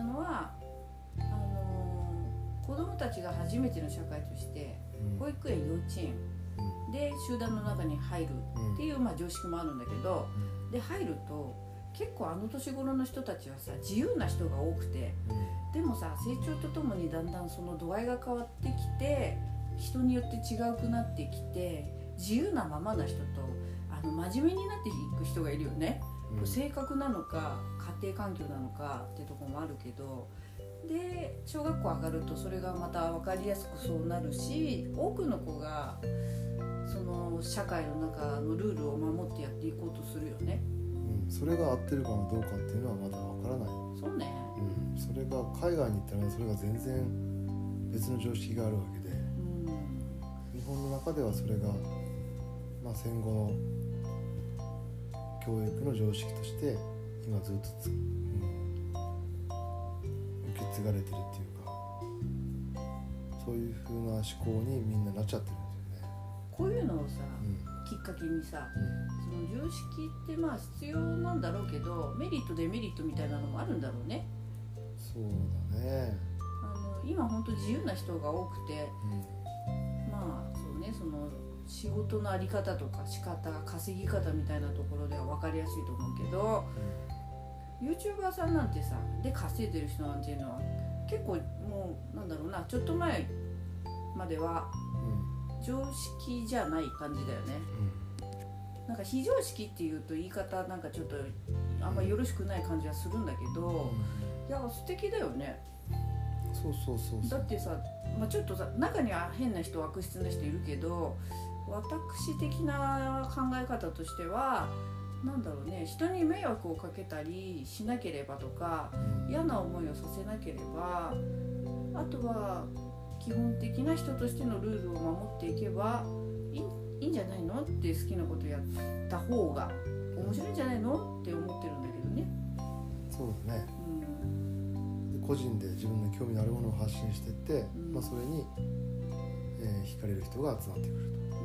ったのはあのー子供たちが初めての社会としてうん。保育園幼稚園で集団の中に入るうんっていう、まあ、常識もあるんだけどで入ると結構あの年頃の人たちはさ自由な人が多くてでもさ成長とともにだんだんその度合いが変わってきて人によって違うくなってきて自由なままな人とあの真面目になっていく人がいるよね。うん。性格なのか家庭環境なのかってところもあるけどで小学校上がるとそれがまた分かりやすくそうなるし多くの子がその社会の中のルールを守ってやっていこうとするよね。うん。それが合ってるかどうかっていうのはまだわからない、そうね、うん、それが海外に行ったらそれが全然別の常識があるわけで。うん。日本の中ではそれが、まあ、戦後の教育の常識として今ずっとつ、うん、受け継がれてるっていうかそういう風な思考にみんななっちゃってるんですよね。こういうのをさうんきっかけにさうんその常識ってまあ必要なんだろうけどメリットデメリットみたいなのもあるんだろうね。そうだね、あの今本当自由な人が多くてうん仕事のあり方とか仕方稼ぎ方みたいなところでは分かりやすいと思うけど YouTuber さんなんてさで稼いでる人なんていうのは結構もうなんだろうなちょっと前まではうん常識じゃない感じだよね。なんか非常識っていうと言い方なんかちょっとあんまよろしくない感じはするんだけどいや素敵だよね。そうそうそうそう。だってさ、まあ、ちょっとさ中には変な人悪質な人いるけど私的な考え方としてはなんだろうね人に迷惑をかけたりしなければとかうん。嫌な思いをさせなければあとは基本的な人としてのルールを守っていけばいいいいんじゃないのって好きなことやった方が面白いんじゃないのって思ってるんだけどね。そうだね。うん。で個人で自分の興味のあるものを発信していって、うん。まあ、それに、えー惹かれる人が集まってくると